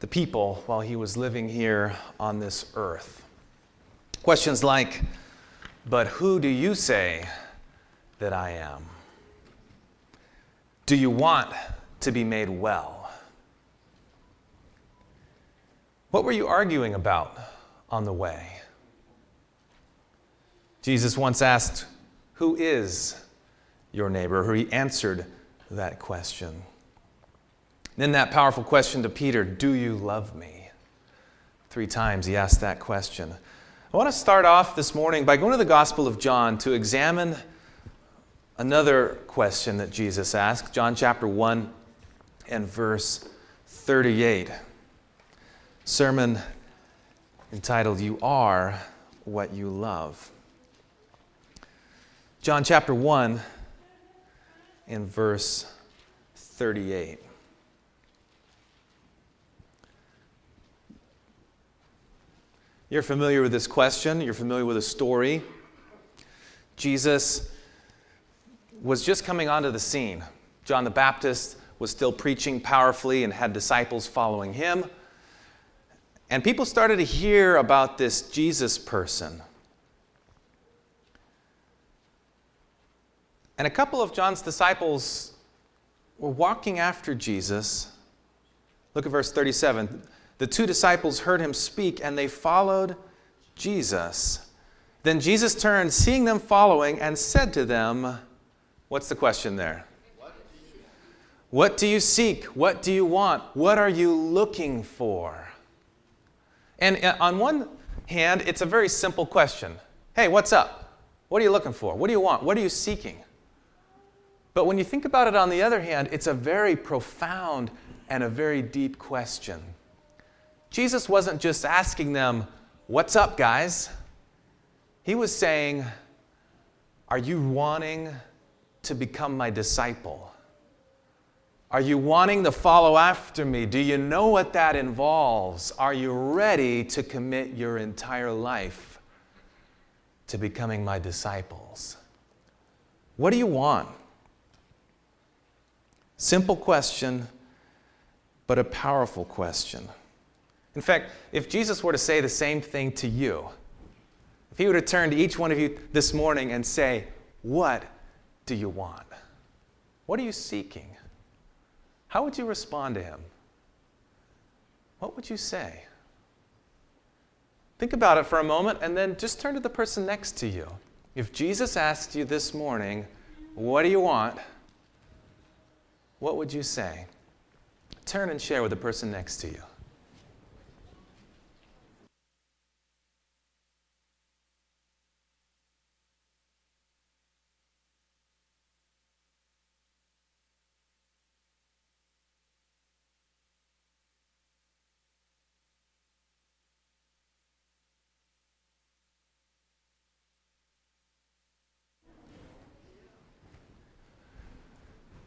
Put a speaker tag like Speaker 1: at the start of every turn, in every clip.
Speaker 1: the people while he was living here on this earth. Questions like, But who do you say that I am? Do you want to be made well? What were you arguing about on the way? Jesus once asked, Who is your neighbor? He answered that question. Then that powerful question to Peter, Do you love me? Three times he asked that question. I want to start off this morning by going to the Gospel of John to examine another question that Jesus asked. John chapter 1 and verse 38. Sermon entitled, You Are What You Love. John chapter 1 and verse 38. You're familiar with this question, you're familiar with the story. Jesus was just coming onto the scene. John the Baptist was still preaching powerfully and had disciples following him. And people started to hear about this Jesus person. And a couple of John's disciples were walking after Jesus. Look at verse 37. The two disciples heard him speak and they followed Jesus. Then Jesus turned, seeing them following, and said to them, What's the question there? What do you seek? What do you want? What are you looking for? And uh, on one hand, it's a very simple question Hey, what's up? What are you looking for? What do you want? What are you seeking? But when you think about it on the other hand, it's a very profound and a very deep question. Jesus wasn't just asking them, What's up, guys? He was saying, Are you wanting to become my disciple? Are you wanting to follow after me? Do you know what that involves? Are you ready to commit your entire life to becoming my disciples? What do you want? Simple question, but a powerful question. In fact, if Jesus were to say the same thing to you, if he were to turn to each one of you this morning and say, What do you want? What are you seeking? How would you respond to him? What would you say? Think about it for a moment and then just turn to the person next to you. If Jesus asked you this morning, What do you want? what would you say? Turn and share with the person next to you.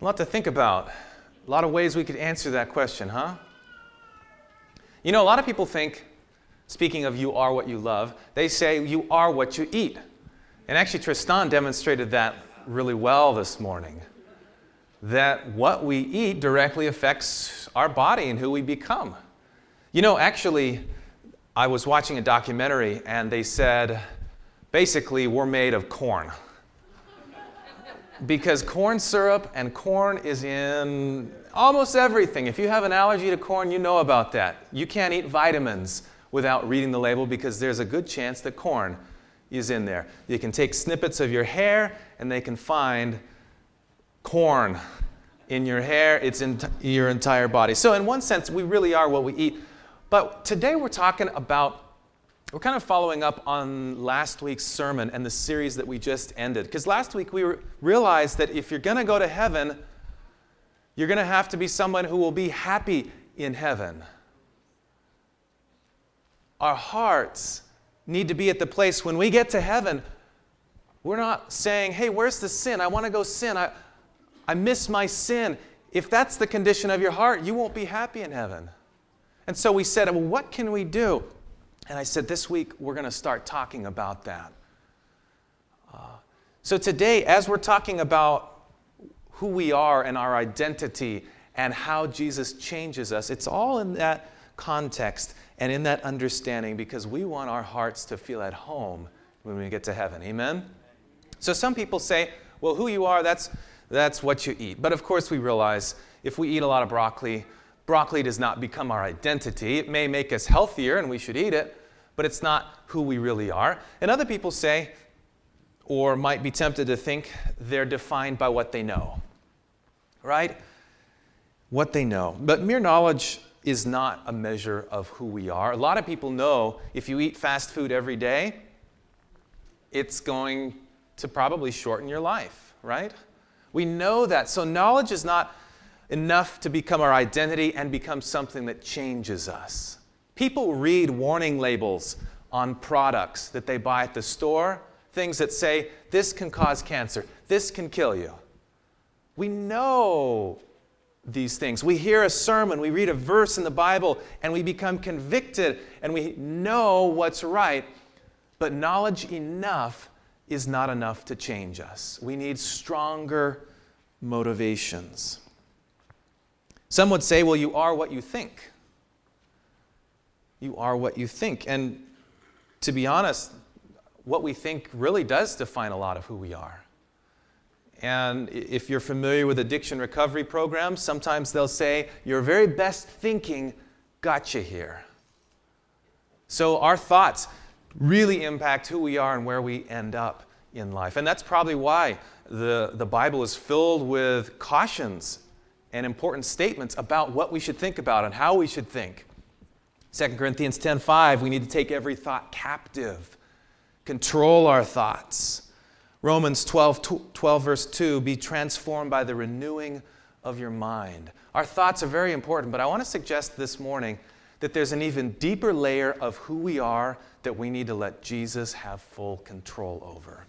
Speaker 1: A lot to think about. A lot of ways we could answer that question, huh? You know, a lot of people think, speaking of you are what you love, they say you are what you eat. And actually, Tristan demonstrated that really well this morning. That what we eat directly affects our body and who we become. You know, actually, I was watching a documentary and they said basically we're made of corn because corn syrup and corn is in almost everything. If you have an allergy to corn, you know about that. You can't eat vitamins without reading the label because there's a good chance that corn is in there. You can take snippets of your hair and they can find corn in your hair, it's in your entire body. So, in one sense, we really are what we eat. But today we're talking about we're kind of following up on last week's sermon and the series that we just ended. Because last week we realized that if you're going to go to heaven, you're going to have to be someone who will be happy in heaven. Our hearts need to be at the place when we get to heaven, we're not saying, hey, where's the sin? I want to go sin. I, I miss my sin. If that's the condition of your heart, you won't be happy in heaven. And so we said, well, what can we do? And I said, this week we're going to start talking about that. Uh, so today, as we're talking about who we are and our identity and how Jesus changes us, it's all in that context and in that understanding because we want our hearts to feel at home when we get to heaven. Amen? So some people say, well, who you are, that's, that's what you eat. But of course, we realize if we eat a lot of broccoli, broccoli does not become our identity. It may make us healthier and we should eat it, but it's not who we really are. And other people say, or might be tempted to think, they're defined by what they know. Right? What they know. But mere knowledge is not a measure of who we are. A lot of people know if you eat fast food every day, it's going to probably shorten your life, right? We know that. So knowledge is not enough to become our identity and become something that changes us. People read warning labels on products that they buy at the store, things that say, this can cause cancer, this can kill you. We know these things. We hear a sermon, we read a verse in the Bible, and we become convicted and we know what's right, but knowledge enough is not enough to change us. We need stronger motivations. Some would say, well, you are what you think. You are what you think. And to be honest, what we think really does define a lot of who we are. And if you're familiar with addiction recovery programs, sometimes they'll say, Your very best thinking got you here. So our thoughts really impact who we are and where we end up in life. And that's probably why the, the Bible is filled with cautions and important statements about what we should think about and how we should think. 2 Corinthians 10:5, we need to take every thought captive, control our thoughts. Romans 12, 12, verse 2, be transformed by the renewing of your mind. Our thoughts are very important, but I want to suggest this morning that there's an even deeper layer of who we are that we need to let Jesus have full control over.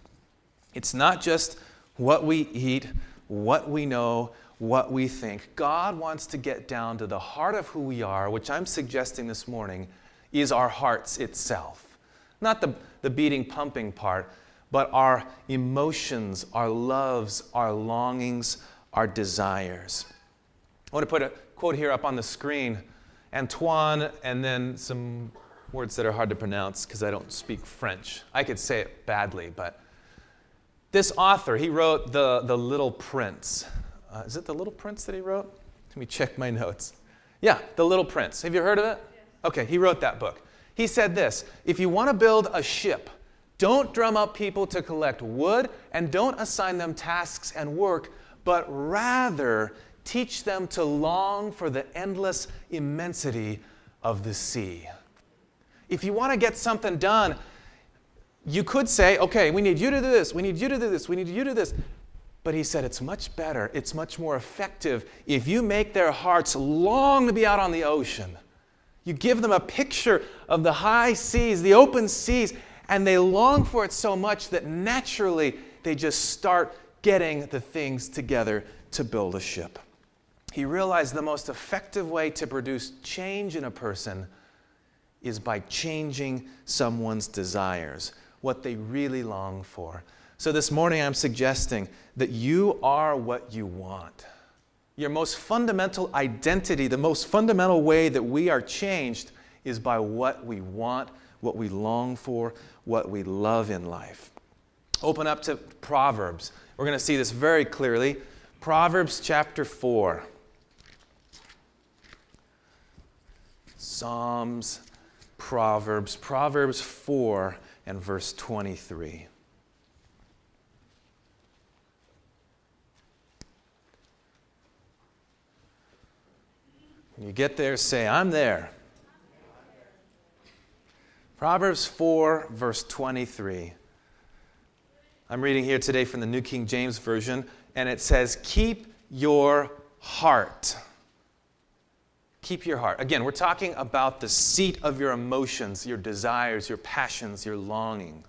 Speaker 1: It's not just what we eat, what we know, what we think. God wants to get down to the heart of who we are, which I'm suggesting this morning is our hearts itself. Not the, the beating, pumping part, but our emotions, our loves, our longings, our desires. I want to put a quote here up on the screen. Antoine, and then some words that are hard to pronounce because I don't speak French. I could say it badly, but this author, he wrote The, the Little Prince. Uh, is it The Little Prince that he wrote? Let me check my notes. Yeah, The Little Prince. Have you heard of it? Okay, he wrote that book. He said this If you want to build a ship, don't drum up people to collect wood and don't assign them tasks and work, but rather teach them to long for the endless immensity of the sea. If you want to get something done, you could say, okay, we need you to do this, we need you to do this, we need you to do this. But he said it's much better, it's much more effective if you make their hearts long to be out on the ocean. You give them a picture of the high seas, the open seas, and they long for it so much that naturally they just start getting the things together to build a ship. He realized the most effective way to produce change in a person is by changing someone's desires what they really long for. So this morning, I'm suggesting that you are what you want. Your most fundamental identity, the most fundamental way that we are changed is by what we want, what we long for, what we love in life. Open up to Proverbs. We're going to see this very clearly. Proverbs chapter 4. Psalms, Proverbs, Proverbs 4 and verse 23. You get there, say, I'm there. Proverbs 4, verse 23. I'm reading here today from the New King James Version, and it says, Keep your heart Keep your heart. Again, we're talking about the seat of your emotions, your desires, your passions, your longing,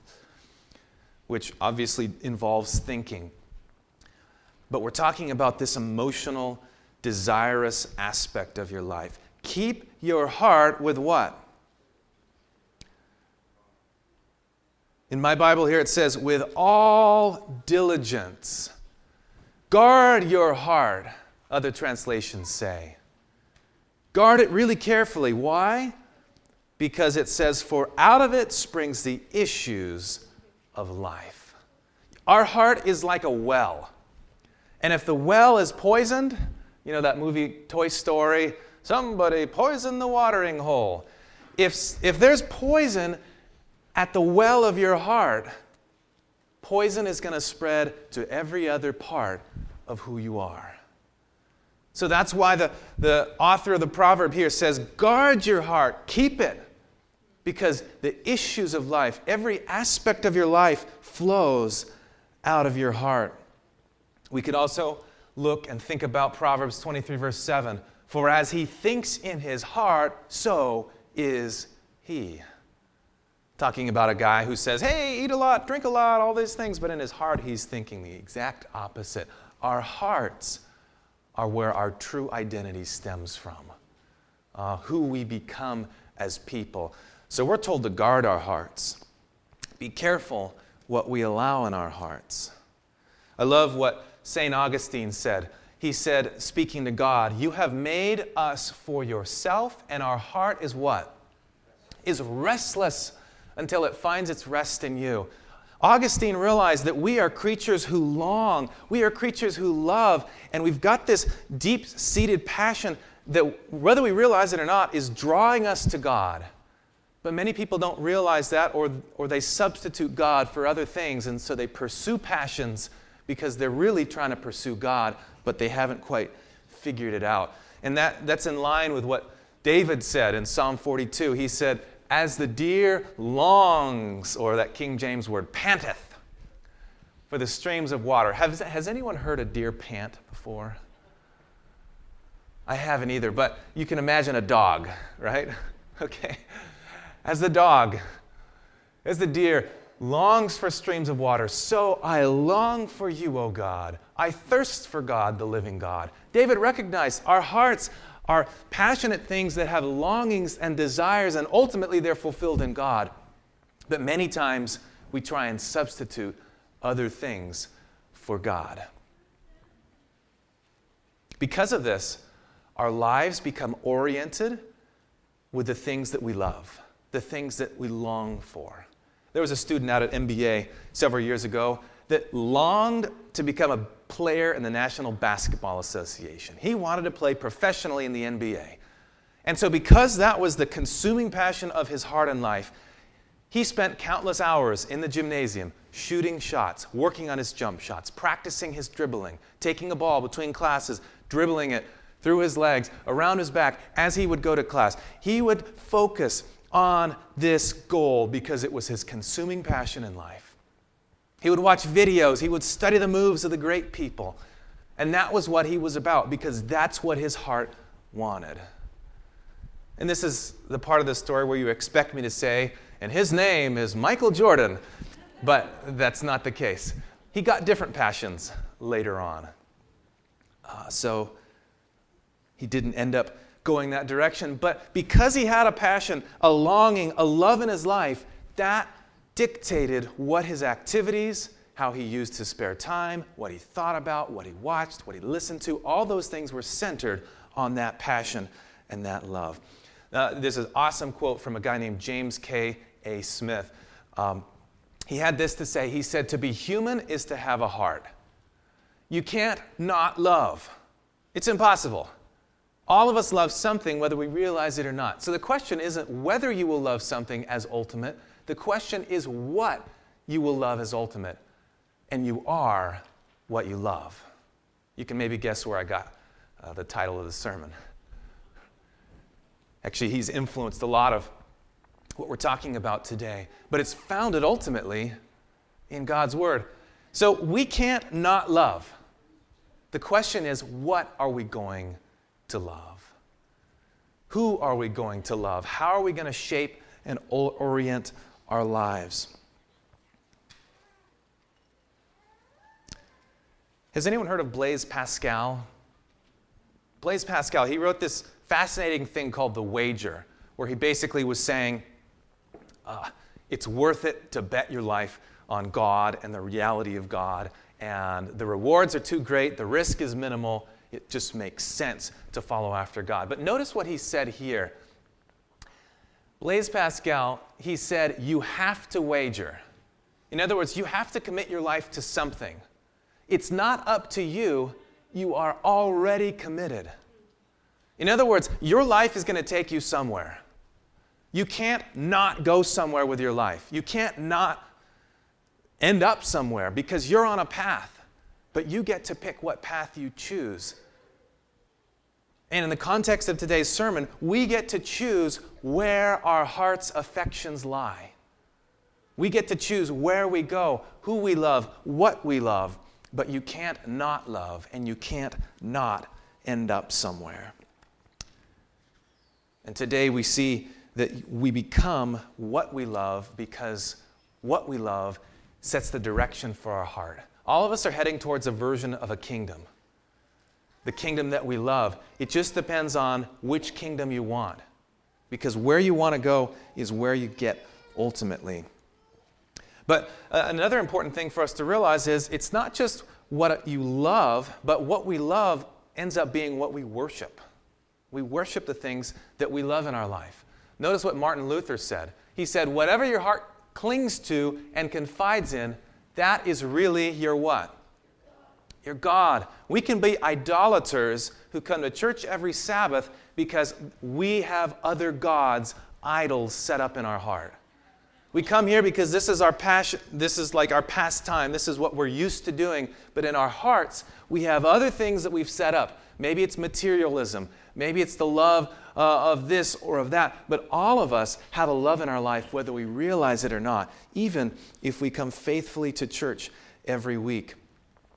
Speaker 1: which obviously involves thinking. But we're talking about this emotional, desirous aspect of your life. Keep your heart with what? In my Bible here it says, with all diligence. Guard your heart, other translations say. Guard it really carefully. Why? Because it says, For out of it springs the issues of life. Our heart is like a well. And if the well is poisoned, you know that movie Toy Story, somebody poisoned the watering hole. If, if there's poison at the well of your heart, poison is going to spread to every other part of who you are. So that's why the, the author of the proverb here says, guard your heart, keep it. Because the issues of life, every aspect of your life flows out of your heart. We could also look and think about Proverbs 23, verse 7. For as he thinks in his heart, so is he. Talking about a guy who says, hey, eat a lot, drink a lot, all these things, but in his heart, he's thinking the exact opposite. Our hearts are where our true identity stems from, uh, who we become as people. So we're told to guard our hearts. Be careful what we allow in our hearts. I love what St. Augustine said. He said, speaking to God, You have made us for yourself, and our heart is what? Is restless until it finds its rest in you. Augustine realized that we are creatures who long, we are creatures who love, and we've got this deep seated passion that, whether we realize it or not, is drawing us to God. But many people don't realize that, or, or they substitute God for other things, and so they pursue passions because they're really trying to pursue God, but they haven't quite figured it out. And that, that's in line with what David said in Psalm 42. He said, as the deer longs, or that King James word, panteth for the streams of water. Has, has anyone heard a deer pant before? I haven't either, but you can imagine a dog, right? Okay. As the dog, as the deer longs for streams of water, so I long for you, O God. I thirst for God, the living God. David recognized our hearts are passionate things that have longings and desires, and ultimately they're fulfilled in God. But many times we try and substitute other things for God. Because of this, our lives become oriented with the things that we love, the things that we long for. There was a student out at MBA several years ago that longed to become a player in the National Basketball Association. He wanted to play professionally in the NBA. And so, because that was the consuming passion of his heart and life, he spent countless hours in the gymnasium shooting shots, working on his jump shots, practicing his dribbling, taking a ball between classes, dribbling it through his legs, around his back as he would go to class. He would focus on this goal because it was his consuming passion in life. He would watch videos, he would study the moves of the great people. And that was what he was about because that's what his heart wanted. And this is the part of the story where you expect me to say, and his name is Michael Jordan. But that's not the case. He got different passions later on. Uh, so he didn't end up going that direction. But because he had a passion, a longing, a love in his life, that dictated what his activities, how he used his spare time, what he thought about, what he watched, what he listened to. All those things were centered on that passion and that love. Uh, there's an awesome quote from a guy named James K. A. Smith. Um, he had this to say He said, To be human is to have a heart. You can't not love, it's impossible. All of us love something, whether we realize it or not. So the question isn't whether you will love something as ultimate, the question is what you will love as ultimate. And you are what you love. You can maybe guess where I got uh, the title of the sermon. Actually, he's influenced a lot of what we're talking about today, but it's founded ultimately in God's Word. So we can't not love. The question is, what are we going to love? Who are we going to love? How are we going to shape and orient our lives. Has anyone heard of Blaise Pascal? Blaise Pascal, he wrote this fascinating thing called The Wager, where he basically was saying uh, it's worth it to bet your life on God and the reality of God, and the rewards are too great, the risk is minimal it just makes sense to follow after God. But notice what he said here. Blaise Pascal, he said, You have to wager. In other words, you have to commit your life to something. It's not up to you, you are already committed. In other words, your life is going to take you somewhere. You can't not go somewhere with your life. You can't not end up somewhere because you're on a path, but you get to pick what path you choose. And in the context of today's sermon, we get to choose where our heart's affections lie. We get to choose where we go, who we love, what we love, but you can't not love and you can't not end up somewhere. And today we see that we become what we love because what we love sets the direction for our heart. All of us are heading towards a version of a kingdom, the kingdom that we love. It just depends on which kingdom you want, because where you want to go is where you get ultimately. But uh, another important thing for us to realize is it's not just what you love, but what we love ends up being what we worship. We worship the things that we love in our life. Notice what Martin Luther said. He said, Whatever your heart clings to and confides in, that is really your what? Your God. We can be idolaters who come to church every Sabbath because we have other gods, idols set up in our heart. We come here because this is our passion, this is like our pastime, this is what we're used to doing. But in our hearts, we have other things that we've set up. Maybe it's materialism, maybe it's the love uh, of this or of that. But all of us have a love in our life, whether we realize it or not, even if we come faithfully to church every week.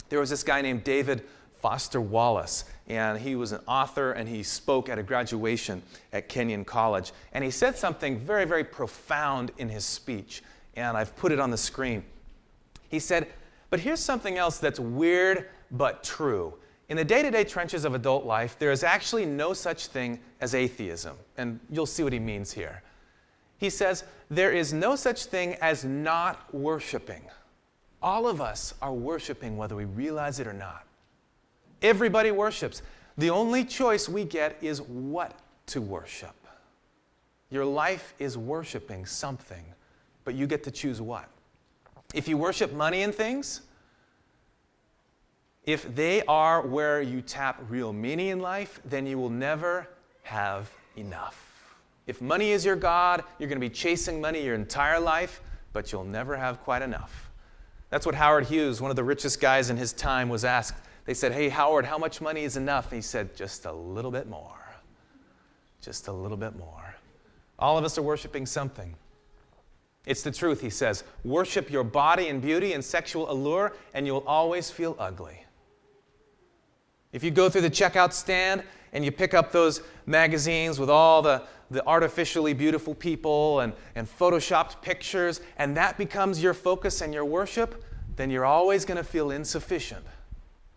Speaker 1: There was this guy named David Foster Wallace, and he was an author and he spoke at a graduation at Kenyon College. And he said something very, very profound in his speech, and I've put it on the screen. He said, But here's something else that's weird but true. In the day to day trenches of adult life, there is actually no such thing as atheism. And you'll see what he means here. He says, There is no such thing as not worshiping. All of us are worshiping whether we realize it or not. Everybody worships. The only choice we get is what to worship. Your life is worshiping something, but you get to choose what. If you worship money and things, if they are where you tap real meaning in life, then you will never have enough. If money is your God, you're going to be chasing money your entire life, but you'll never have quite enough. That's what Howard Hughes, one of the richest guys in his time, was asked. They said, Hey, Howard, how much money is enough? And he said, Just a little bit more. Just a little bit more. All of us are worshiping something. It's the truth, he says. Worship your body and beauty and sexual allure, and you'll always feel ugly. If you go through the checkout stand and you pick up those magazines with all the, the artificially beautiful people and, and photoshopped pictures, and that becomes your focus and your worship, then you're always going to feel insufficient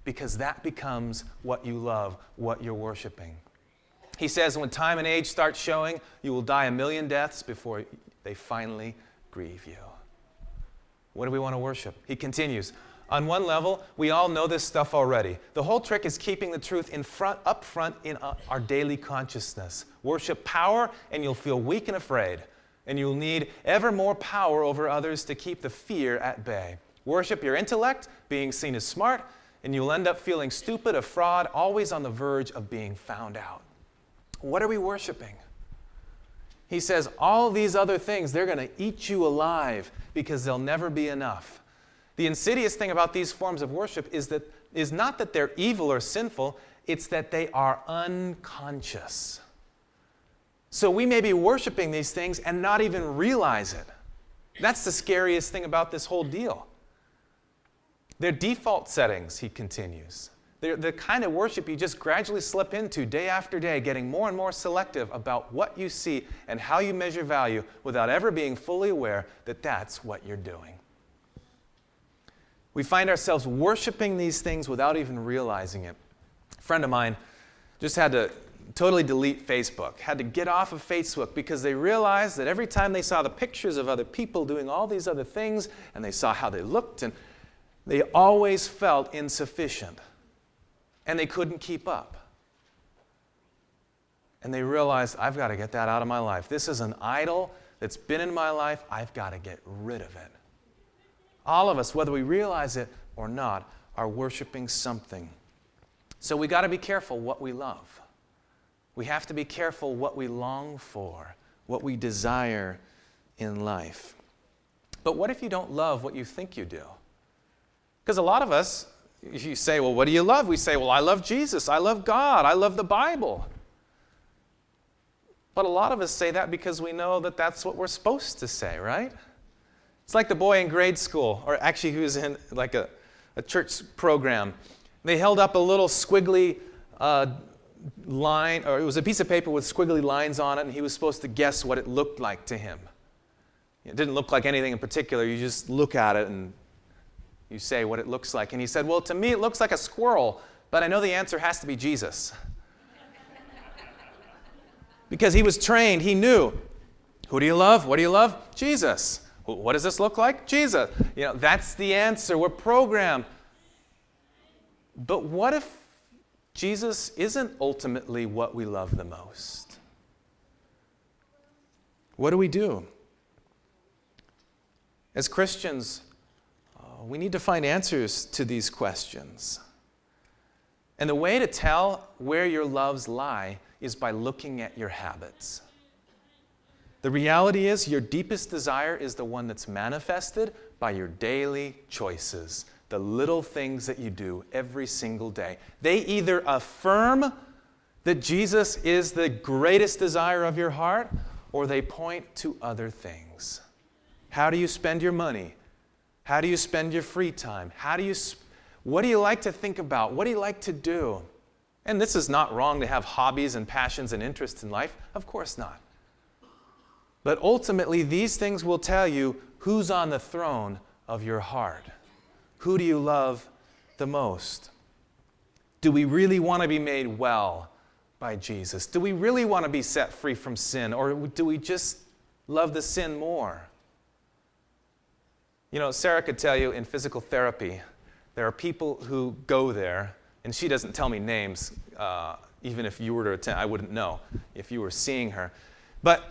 Speaker 1: because that becomes what you love, what you're worshiping. He says, when time and age start showing, you will die a million deaths before they finally grieve you. What do we want to worship? He continues, on one level, we all know this stuff already. The whole trick is keeping the truth in front, up front in our daily consciousness. Worship power, and you'll feel weak and afraid. And you'll need ever more power over others to keep the fear at bay. Worship your intellect, being seen as smart, and you'll end up feeling stupid, a fraud, always on the verge of being found out. What are we worshiping? He says, all these other things, they're going to eat you alive because they'll never be enough. The insidious thing about these forms of worship is, that, is not that they're evil or sinful, it's that they are unconscious. So we may be worshiping these things and not even realize it. That's the scariest thing about this whole deal. They're default settings, he continues. They're the kind of worship you just gradually slip into day after day, getting more and more selective about what you see and how you measure value without ever being fully aware that that's what you're doing. We find ourselves worshiping these things without even realizing it. A friend of mine just had to totally delete Facebook, had to get off of Facebook because they realized that every time they saw the pictures of other people doing all these other things and they saw how they looked and they always felt insufficient. and they couldn't keep up. And they realized, I've got to get that out of my life. This is an idol that's been in my life. I've got to get rid of it. All of us, whether we realize it or not, are worshiping something. So we got to be careful what we love. We have to be careful what we long for, what we desire in life. But what if you don't love what you think you do? Because a lot of us, if you say, well, what do you love? We say, well, I love Jesus. I love God. I love the Bible. But a lot of us say that because we know that that's what we're supposed to say, right? It's like the boy in grade school, or actually, was in like a, a church program. They held up a little squiggly uh, line, or it was a piece of paper with squiggly lines on it, and he was supposed to guess what it looked like to him. It didn't look like anything in particular. You just look at it and you say what it looks like. And he said, Well, to me, it looks like a squirrel, but I know the answer has to be Jesus. because he was trained, he knew who do you love? What do you love? Jesus. What does this look like? Jesus. You know, that's the answer. We're programmed. But what if Jesus isn't ultimately what we love the most? What do we do? As Christians, uh, we need to find answers to these questions. And the way to tell where your loves lie is by looking at your habits. The reality is, your deepest desire is the one that's manifested by your daily choices, the little things that you do every single day. They either affirm that Jesus is the greatest desire of your heart, or they point to other things. How do you spend your money? How do you spend your free time? How do you what do you like to think about? What do you like to do? And this is not wrong to have hobbies and passions and interests in life. Of course not. But ultimately, these things will tell you who's on the throne of your heart. Who do you love the most? Do we really want to be made well by Jesus? Do we really want to be set free from sin? Or do we just love the sin more? You know, Sarah could tell you in physical therapy, there are people who go there, and she doesn't tell me names. Uh, even if you were to attend, I wouldn't know if you were seeing her. But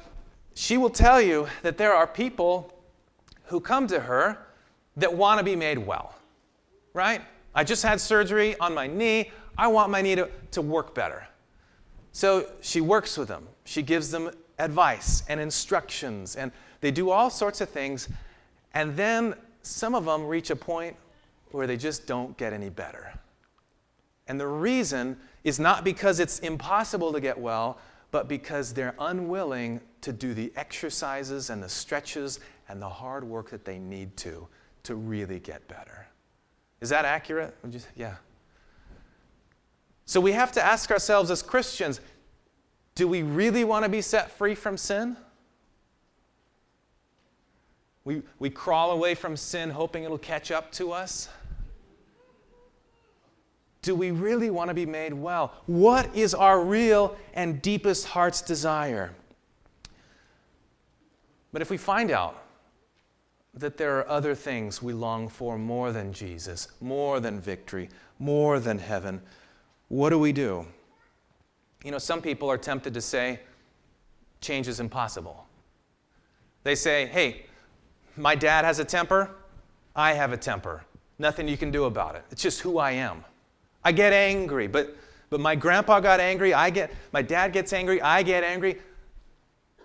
Speaker 1: she will tell you that there are people who come to her that want to be made well, right? I just had surgery on my knee. I want my knee to, to work better. So she works with them. She gives them advice and instructions, and they do all sorts of things and then some of them reach a point where they just don't get any better. And the reason is not because it's impossible to get well, but because they're unwilling to do the exercises and the stretches and the hard work that they need to to really get better. Is that accurate? yeah. So we have to ask ourselves as Christians do we really want to be set free from sin? We, we crawl away from sin hoping it'll catch up to us. Do we really want to be made well? What is our real and deepest heart's desire? But if we find out that there are other things we long for more than Jesus, more than victory, more than heaven, what do we do? You know, some people are tempted to say, change is impossible. They say, hey, my dad has a temper. I have a temper. Nothing you can do about it. It's just who I am. I get angry, but, but my grandpa got angry. I get, my dad gets angry. I get angry.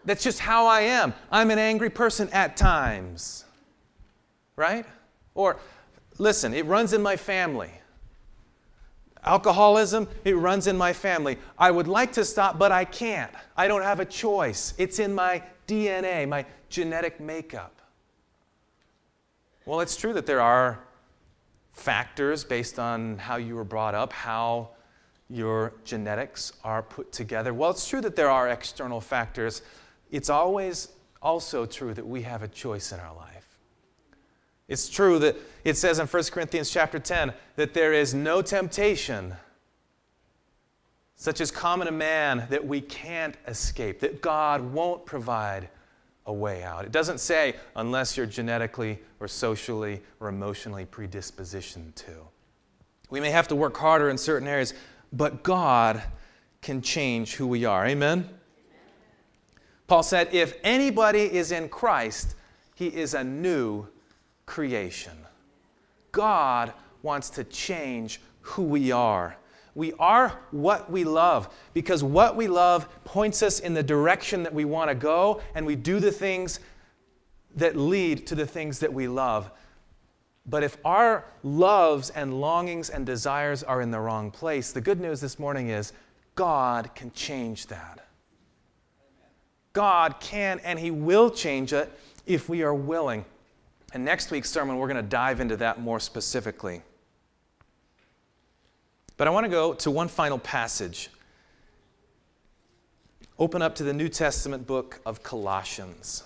Speaker 1: That's just how I am. I'm an angry person at times. Right? Or, listen, it runs in my family. Alcoholism, it runs in my family. I would like to stop, but I can't. I don't have a choice. It's in my DNA, my genetic makeup. Well, it's true that there are factors based on how you were brought up, how your genetics are put together. Well, it's true that there are external factors. It's always also true that we have a choice in our life. It's true that it says in 1 Corinthians chapter 10 that there is no temptation such as common to man that we can't escape, that God won't provide a way out. It doesn't say unless you're genetically or socially or emotionally predispositioned to. We may have to work harder in certain areas, but God can change who we are. Amen? Paul said, If anybody is in Christ, he is a new creation. God wants to change who we are. We are what we love because what we love points us in the direction that we want to go, and we do the things that lead to the things that we love. But if our loves and longings and desires are in the wrong place, the good news this morning is God can change that. God can and He will change it if we are willing. And next week's sermon, we're going to dive into that more specifically. But I want to go to one final passage. Open up to the New Testament book of Colossians.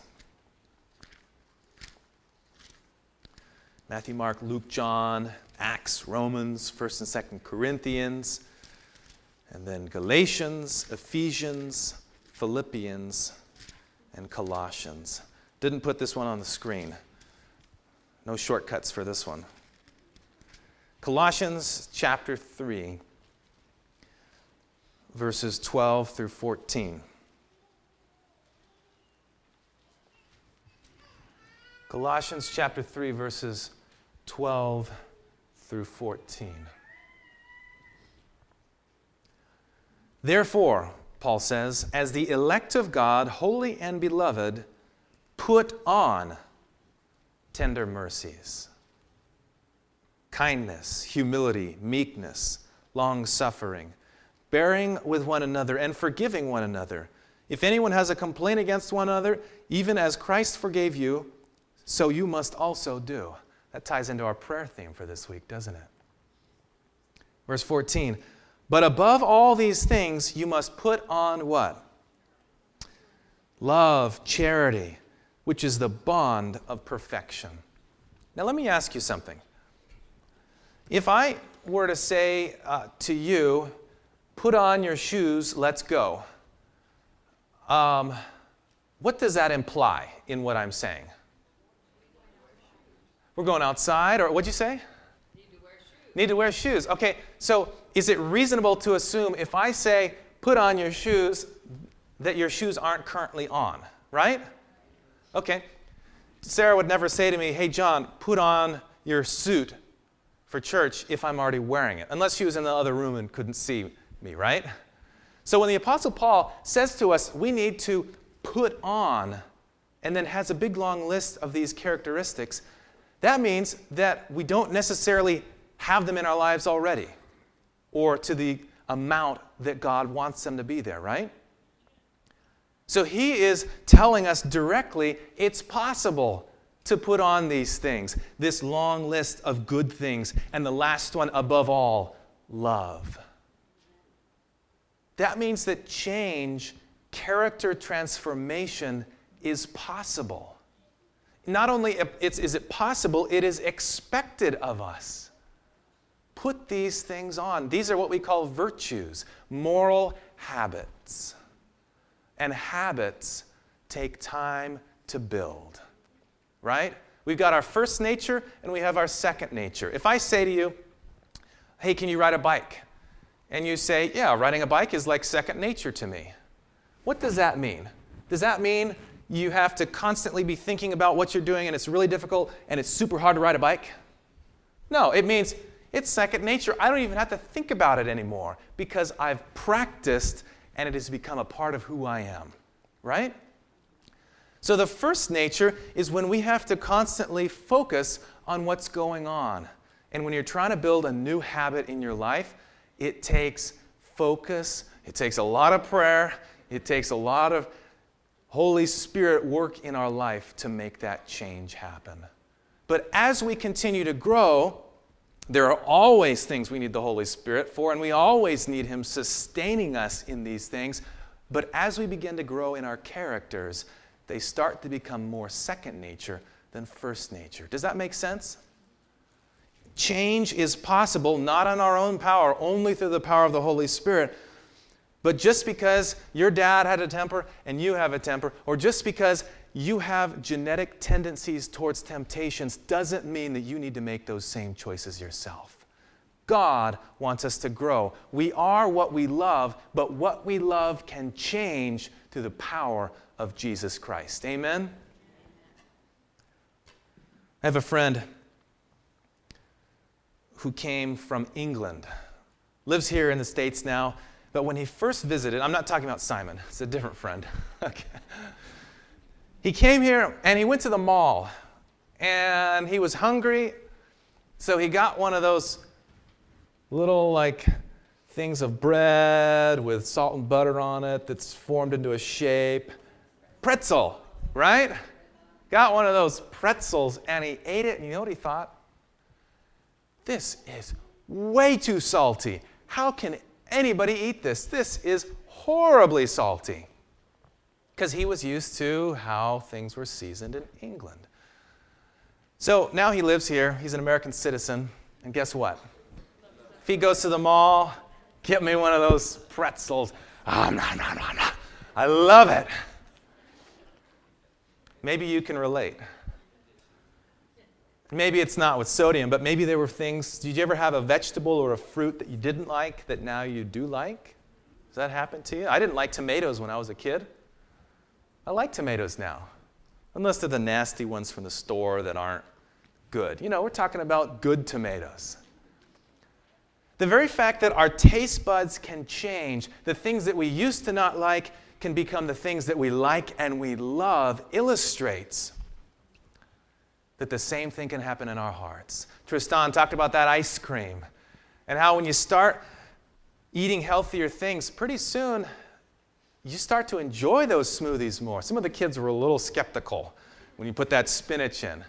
Speaker 1: Matthew, Mark, Luke, John, Acts, Romans, 1st and 2nd Corinthians, and then Galatians, Ephesians, Philippians, and Colossians. Didn't put this one on the screen. No shortcuts for this one. Colossians chapter 3, verses 12 through 14. Colossians chapter 3, verses 12 through 14. Therefore, Paul says, as the elect of God, holy and beloved, put on tender mercies, kindness, humility, meekness, long suffering, bearing with one another and forgiving one another. If anyone has a complaint against one another, even as Christ forgave you, so you must also do. That ties into our prayer theme for this week, doesn't it? Verse 14 but above all these things, you must put on what? Love, charity, which is the bond of perfection. Now, let me ask you something. If I were to say uh, to you, put on your shoes, let's go, um, what does that imply in what I'm saying? We're going outside, or what'd you say?
Speaker 2: Need to wear shoes.
Speaker 1: Need to wear shoes. Okay, so is it reasonable to assume if I say, put on your shoes, that your shoes aren't currently on, right? Okay. Sarah would never say to me, hey, John, put on your suit for church if I'm already wearing it, unless she was in the other room and couldn't see me, right? So when the Apostle Paul says to us, we need to put on, and then has a big long list of these characteristics, that means that we don't necessarily have them in our lives already or to the amount that God wants them to be there, right? So he is telling us directly it's possible to put on these things, this long list of good things, and the last one above all, love. That means that change, character transformation is possible. Not only is it possible, it is expected of us put these things on. These are what we call virtues, moral habits. And habits take time to build, right? We've got our first nature and we have our second nature. If I say to you, hey, can you ride a bike? And you say, yeah, riding a bike is like second nature to me. What does that mean? Does that mean you have to constantly be thinking about what you're doing and it's really difficult and it's super hard to ride a bike? No, it means it's second nature. I don't even have to think about it anymore because I've practiced and it has become a part of who I am, right? So the first nature is when we have to constantly focus on what's going on. And when you're trying to build a new habit in your life, it takes focus, it takes a lot of prayer, it takes a lot of Holy Spirit work in our life to make that change happen. But as we continue to grow, there are always things we need the Holy Spirit for, and we always need Him sustaining us in these things. But as we begin to grow in our characters, they start to become more second nature than first nature. Does that make sense? Change is possible not on our own power, only through the power of the Holy Spirit. But just because your dad had a temper and you have a temper, or just because you have genetic tendencies towards temptations doesn't mean that you need to make those same choices yourself. God wants us to grow. We are what we love, but what we love can change through the power of Jesus Christ. Amen? I have a friend who came from England, lives here in the States now, but when he first visited, I'm not talking about Simon, it's a different friend. okay. He came here and he went to the mall and he was hungry, so he got one of those little like things of bread with salt and butter on it that's formed into a shape. Pretzel, right? Got one of those pretzels and he ate it, and you know what he thought? This is way too salty. How can anybody eat this? This is horribly salty. Because he was used to how things were seasoned in England. So now he lives here. He's an American citizen. And guess what? If he goes to the mall, get me one of those pretzels. Oh, no, no, no, no. I love it. Maybe you can relate. Maybe it's not with sodium, but maybe there were things. Did you ever have a vegetable or a fruit that you didn't like that now you do like? Does that happen to you? I didn't like tomatoes when I was a kid. I like tomatoes now, unless they're the nasty ones from the store that aren't good. You know, we're talking about good tomatoes. The very fact that our taste buds can change, the things that we used to not like can become the things that we like and we love, illustrates that the same thing can happen in our hearts. Tristan talked about that ice cream and how when you start eating healthier things, pretty soon you start to enjoy those smoothies more. Some of the kids were a little skeptical when you put that spinach in.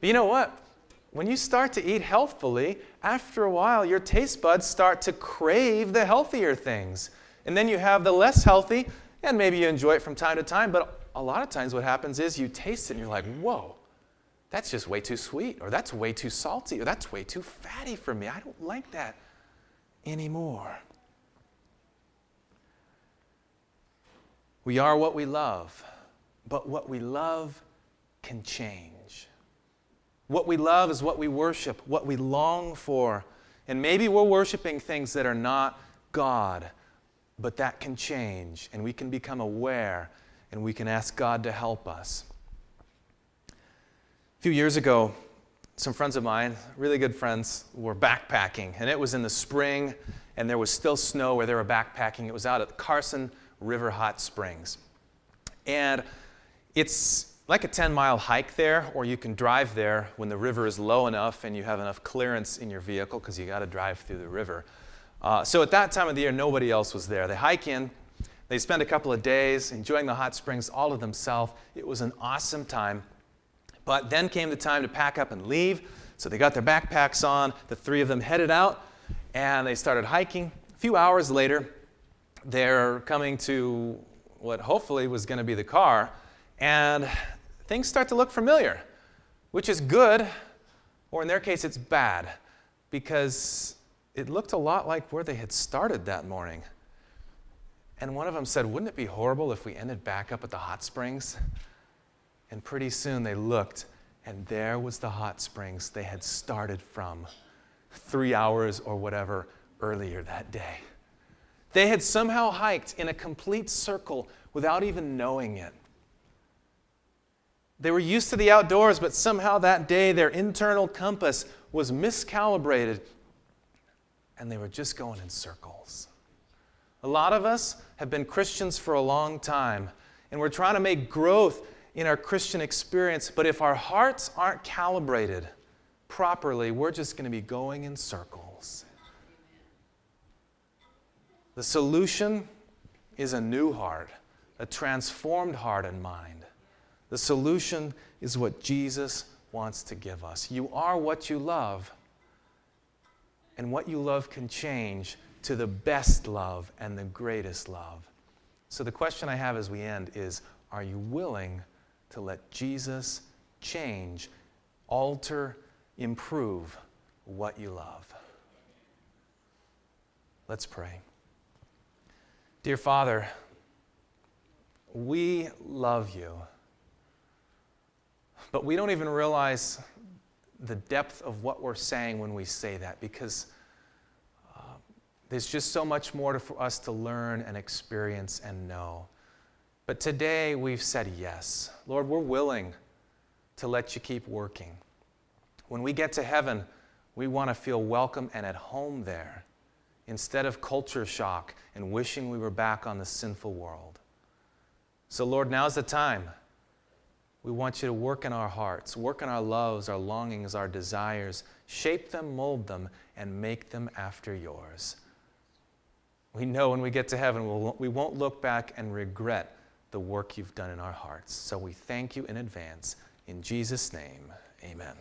Speaker 1: But you know what? When you start to eat healthfully, after a while, your taste buds start to crave the healthier things. And then you have the less healthy, and maybe you enjoy it from time to time, but a lot of times what happens is you taste it and you're like, whoa, that's just way too sweet, or that's way too salty, or that's way too fatty for me. I don't like that anymore. We are what we love, but what we love can change. What we love is what we worship, what we long for. And maybe we're worshiping things that are not God, but that can change, and we can become aware, and we can ask God to help us. A few years ago, some friends of mine, really good friends, were backpacking, and it was in the spring, and there was still snow where they were backpacking. It was out at Carson River Hot Springs. And it's like a 10 mile hike there, or you can drive there when the river is low enough and you have enough clearance in your vehicle because you got to drive through the river. Uh, so at that time of the year, nobody else was there. They hike in, they spend a couple of days enjoying the hot springs all to themselves. It was an awesome time. But then came the time to pack up and leave. So they got their backpacks on. The three of them headed out and they started hiking. A few hours later, they're coming to what hopefully was going to be the car, and things start to look familiar, which is good, or in their case, it's bad, because it looked a lot like where they had started that morning. And one of them said, Wouldn't it be horrible if we ended back up at the hot springs? And pretty soon they looked, and there was the hot springs they had started from three hours or whatever earlier that day. They had somehow hiked in a complete circle without even knowing it. They were used to the outdoors, but somehow that day their internal compass was miscalibrated and they were just going in circles. A lot of us have been Christians for a long time, and we're trying to make growth in our Christian experience, but if our hearts aren't calibrated properly, we're just going to be going in circles. The solution is a new heart, a transformed heart and mind. The solution is what Jesus wants to give us. You are what you love, and what you love can change to the best love and the greatest love. So, the question I have as we end is Are you willing to let Jesus change, alter, improve what you love. Let's pray. Dear Father, we love you, but we don't even realize the depth of what we're saying when we say that because uh, There's just so much more for us to learn and experience and know. But today we've said yes. Lord, we're willing to let you keep working. When we get to heaven, we want to feel welcome and at home there instead of culture shock and wishing we were back on the sinful world. So, Lord, now's the time. We want you to work in our hearts, work in our loves, our longings, our desires, shape them, mold them, and make them after yours. We know when we get to heaven, we'll, we won't look back and regret the work you've done in our hearts. So we thank you in advance. In Jesus' name, amen.